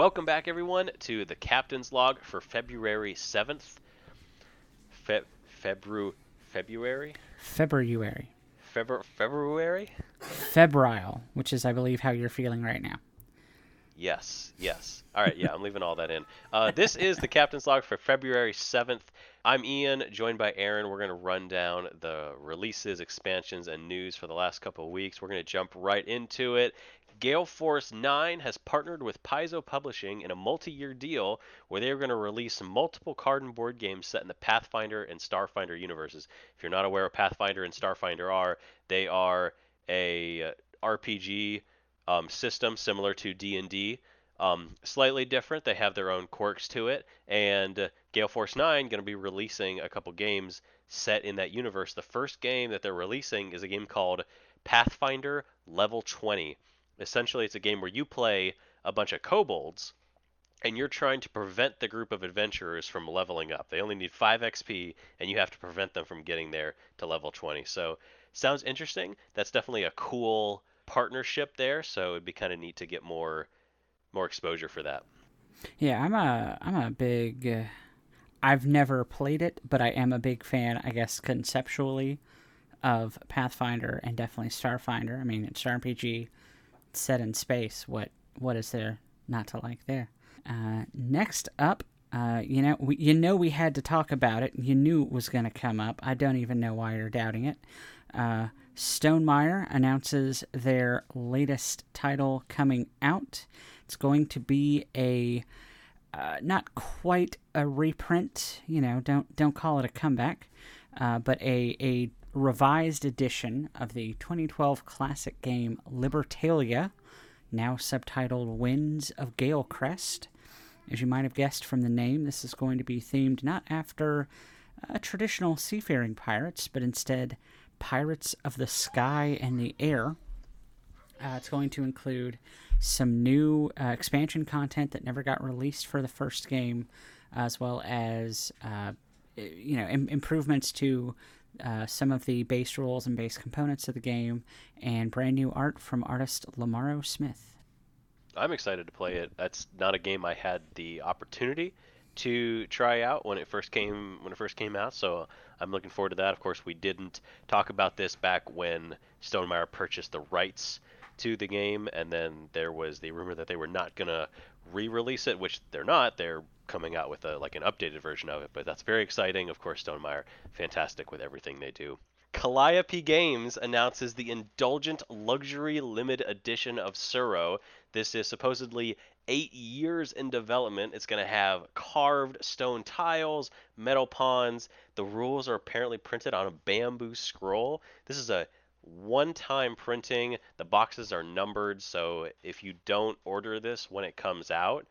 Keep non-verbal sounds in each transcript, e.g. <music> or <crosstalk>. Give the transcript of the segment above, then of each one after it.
Welcome back, everyone, to the Captain's Log for February 7th. Fe- Febru- February? February. Febru- February? Febrile, which is, I believe, how you're feeling right now. Yes, yes. All right, yeah, I'm leaving all that in. Uh, this is the Captain's Log for February 7th. I'm Ian, joined by Aaron. We're going to run down the releases, expansions, and news for the last couple of weeks. We're going to jump right into it. Gale Force 9 has partnered with Paizo Publishing in a multi year deal where they are going to release multiple card and board games set in the Pathfinder and Starfinder universes. If you're not aware what Pathfinder and Starfinder are, they are a RPG um, system similar to D&D. Um, slightly different. They have their own quirks to it. And uh, Gale Force 9 going to be releasing a couple games set in that universe. The first game that they're releasing is a game called Pathfinder Level 20. Essentially, it's a game where you play a bunch of kobolds and you're trying to prevent the group of adventurers from leveling up. They only need 5 XP and you have to prevent them from getting there to level 20. So, sounds interesting. That's definitely a cool partnership there, so it'd be kind of neat to get more more exposure for that. Yeah, I'm a I'm a big. Uh, I've never played it, but I am a big fan. I guess conceptually of Pathfinder and definitely Starfinder. I mean, it's RPG set in space. What what is there not to like there? Uh, next up, uh, you know, we, you know, we had to talk about it. You knew it was going to come up. I don't even know why you're doubting it. Uh, Stonemaier announces their latest title coming out. It's going to be a uh, not quite a reprint, you know, don't don't call it a comeback, uh, but a a revised edition of the 2012 classic game Libertalia, now subtitled Winds of Gale Galecrest. As you might have guessed from the name, this is going to be themed not after uh, traditional seafaring pirates, but instead pirates of the sky and the air. Uh, it's going to include some new uh, expansion content that never got released for the first game, as well as uh, you know Im- improvements to uh, some of the base rules and base components of the game, and brand new art from artist Lamaro Smith. I'm excited to play it. That's not a game I had the opportunity to try out when it first came when it first came out. So I'm looking forward to that. Of course, we didn't talk about this back when Stonemaier purchased the rights to the game, and then there was the rumor that they were not gonna re-release it, which they're not. They're coming out with a like an updated version of it, but that's very exciting. Of course, Stonemaier, fantastic with everything they do. Calliope Games announces the Indulgent Luxury Limited Edition of Tsuro. This is supposedly eight years in development. It's going to have carved stone tiles, metal pawns. The rules are apparently printed on a bamboo scroll. This is a one time printing. The boxes are numbered, so if you don't order this when it comes out,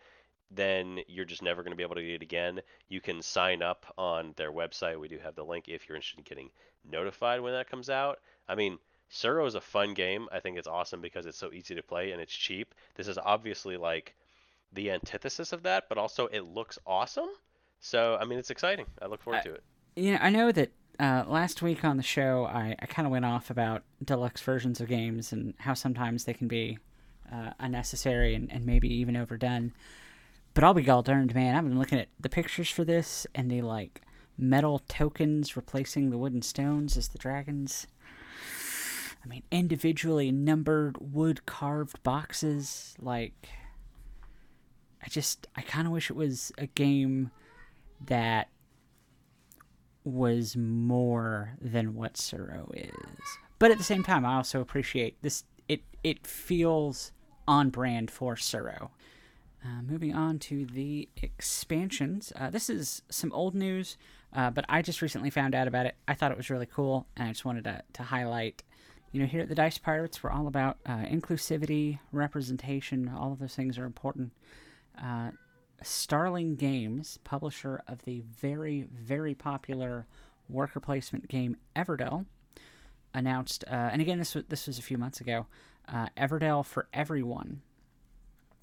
then you're just never going to be able to get it again. You can sign up on their website. We do have the link if you're interested in getting notified when that comes out. I mean, Tsuro is a fun game. I think it's awesome because it's so easy to play and it's cheap. This is obviously like the antithesis of that, but also it looks awesome. So, I mean, it's exciting. I look forward I, to it. You know, I know that uh, last week on the show, I, I kind of went off about deluxe versions of games and how sometimes they can be uh, unnecessary and, and maybe even overdone. But I'll be gall darned, man. I've been looking at the pictures for this and the like metal tokens replacing the wooden stones as the dragons. I mean, individually numbered wood carved boxes. Like, I just, I kind of wish it was a game that was more than what Tsuro is. But at the same time, I also appreciate this. It it feels on brand for Tsuro. Uh, moving on to the expansions. Uh, this is some old news, uh, but I just recently found out about it. I thought it was really cool, and I just wanted to, to highlight. You know, here at the Dice Pirates, we're all about uh, inclusivity, representation. All of those things are important. Uh, Starling Games, publisher of the very, very popular worker placement game Everdell, announced, uh, and again, this was, this was a few months ago, Everdell for Everyone,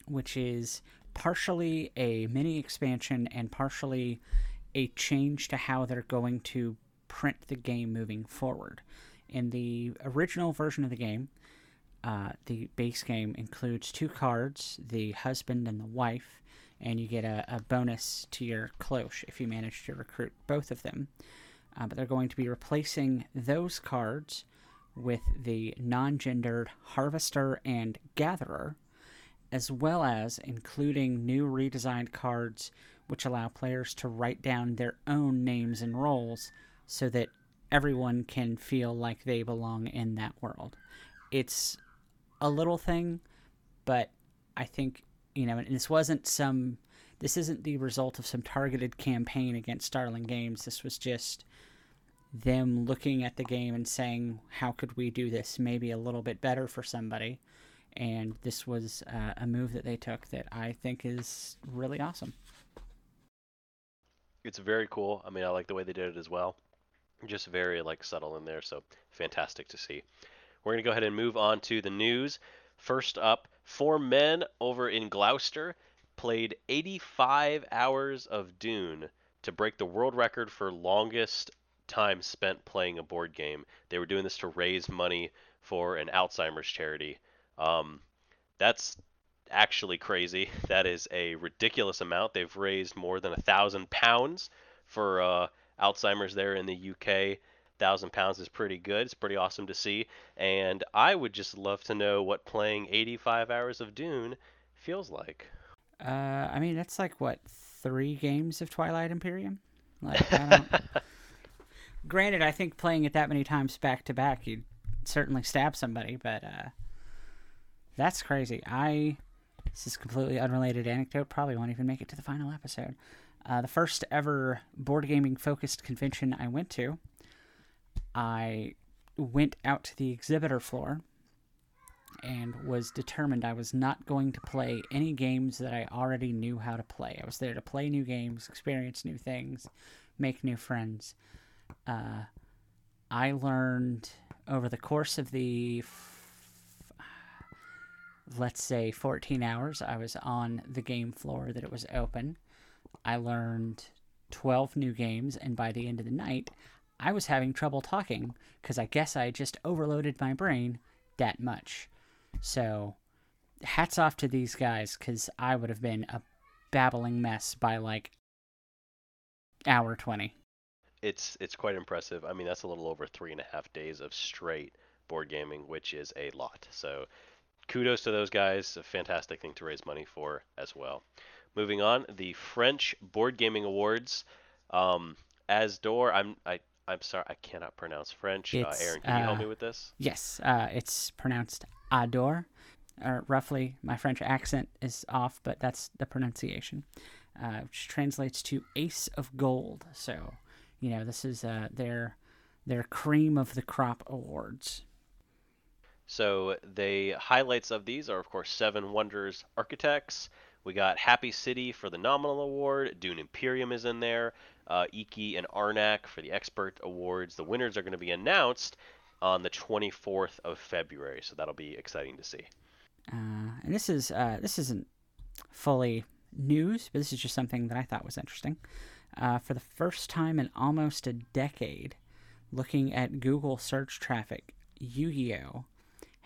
which is partially a mini expansion and partially a change to how they're going to print the game moving forward. In the original version of the game, Uh, the base game includes two cards, the husband and the wife, and you get a, a bonus to your cloche if you manage to recruit both of them. Uh, but they're going to be replacing those cards with the non gendered harvester and gatherer, as well as including new redesigned cards which allow players to write down their own names and roles so that everyone can feel like they belong in that world. It's a little thing, but I think, you know, and this wasn't some, this isn't the result of some targeted campaign against Starling Games. This was just them looking at the game and saying, how could we do this maybe a little bit better for somebody? And this was uh, a move that they took that I think is really awesome. It's very cool. I mean, I like the way they did it as well. Just very like subtle in there, so fantastic to see. We're to go ahead and move on to the news. First up, four men over in Gloucester played 85 hours of Dune to break the world record for longest time spent playing a board game. They were doing this to raise money for an Alzheimer's charity. Um, that's actually crazy. <laughs> That is a ridiculous amount. They've raised more than a thousand pounds for uh, Alzheimer's there in the UK thousand pounds is pretty good. It's pretty awesome to see, and I would just love to know what playing 85 hours of Dune feels like. Uh, I mean, that's like what three games of Twilight Imperium. Like, I don't... <laughs> granted, I think playing it that many times back to back, you'd certainly stab somebody, but uh, that's crazy. I this is completely unrelated anecdote. Probably won't even make it to the final episode. Uh, the first ever board gaming focused convention I went to I went out to the exhibitor floor and was determined I was not going to play any games that I already knew how to play. I was there to play new games, experience new things, make new friends. Uh, I learned over the course of the, let's say, 14 hours I was on the game floor that it was open. I learned 12 new games, and by the end of the night, I was having trouble talking because I guess I just overloaded my brain that much. So, hats off to these guys because I would have been a babbling mess by like hour 20. It's it's quite impressive. I mean, that's a little over three and a half days of straight board gaming, which is a lot. So, kudos to those guys. A fantastic thing to raise money for as well. Moving on, the French Board Gaming Awards. Um, As d'Or, I'm I I'm sorry, I cannot pronounce French. Uh, Aaron, can you help me uh, with this? Yes, uh, it's pronounced adore. Or roughly, my French accent is off, but that's the pronunciation, uh, which translates to Ace of Gold. So, you know, this is uh, their their cream of the crop awards. So the highlights of these are, of course, Seven Wonders Architects. We got Happy City for the nominal award. Dune Imperium is in there uh, Iki and Arnak for the Expert Awards. The winners are going to be announced on the 24th of February, so that'll be exciting to see. Uh, and this is uh, this isn't fully news, but this is just something that I thought was interesting. Uh, for the first time in almost a decade, looking at Google search traffic, Yu-Gi-Oh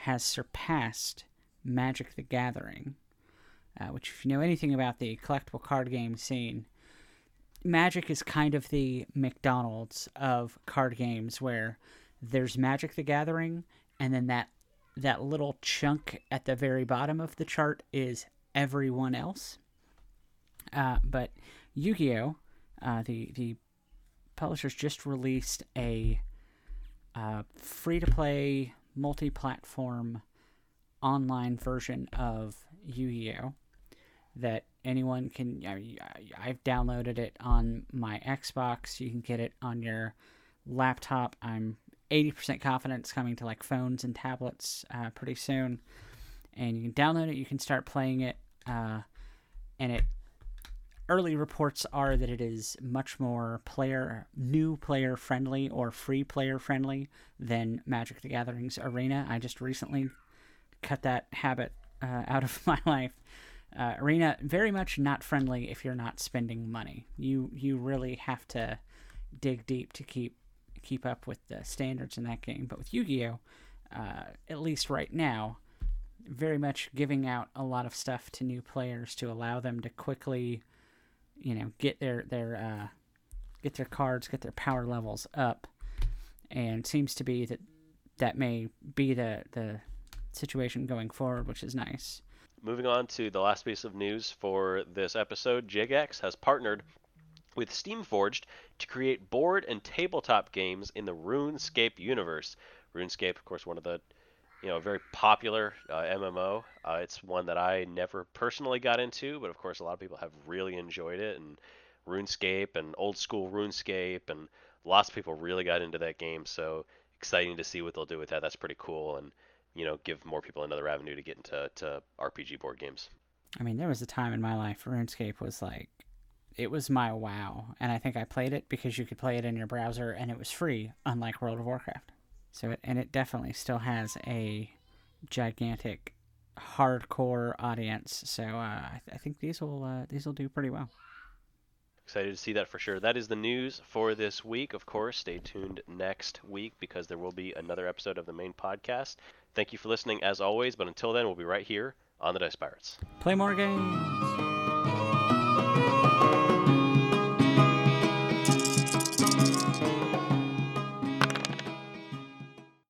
has surpassed Magic: The Gathering, uh, which, if you know anything about the collectible card game scene, Magic is kind of the McDonald's of card games where there's Magic the Gathering and then that that little chunk at the very bottom of the chart is everyone else. Uh, but Yu-Gi-Oh, uh, the the publishers just released a uh, free-to-play multi-platform online version of Yu-Gi-Oh that anyone can. I've downloaded it on my Xbox. You can get it on your laptop. I'm 80% confident it's coming to like phones and tablets uh, pretty soon. And you can download it. You can start playing it. Uh, and it early reports are that it is much more player new player friendly or free player friendly than Magic the Gathering's Arena. I just recently cut that habit uh, out of <laughs> my life. Uh, Arena very much not friendly if you're not spending money. You you really have to dig deep to keep keep up with the standards in that game. But with Yu-Gi-Oh, uh, at least right now, very much giving out a lot of stuff to new players to allow them to quickly, you know, get their their uh, get their cards, get their power levels up, and seems to be that that may be the the situation going forward, which is nice. Moving on to the last piece of news for this episode, Jagex has partnered with Steamforged to create board and tabletop games in the RuneScape universe. RuneScape, of course, one of the you know a very popular uh, MMO. Uh, it's one that I never personally got into, but of course a lot of people have really enjoyed it. And RuneScape and old school RuneScape, and lots of people really got into that game. So exciting to see what they'll do with that. That's pretty cool, and you know give more people another avenue to get into to RPG board games. I mean, there was a time in my life RuneScape was like it was my wow, and I think I played it because you could play it in your browser and it was free, unlike World of Warcraft. So it, and it definitely still has a gigantic hardcore audience. So uh, I, th- I, think these will uh, these will do pretty well. Excited to see that for sure. That is the news for this week. Of course, stay tuned next week because there will be another episode of the main podcast. Thank you for listening as always, but until then, we'll be right here on the Dice Pirates. Play more games.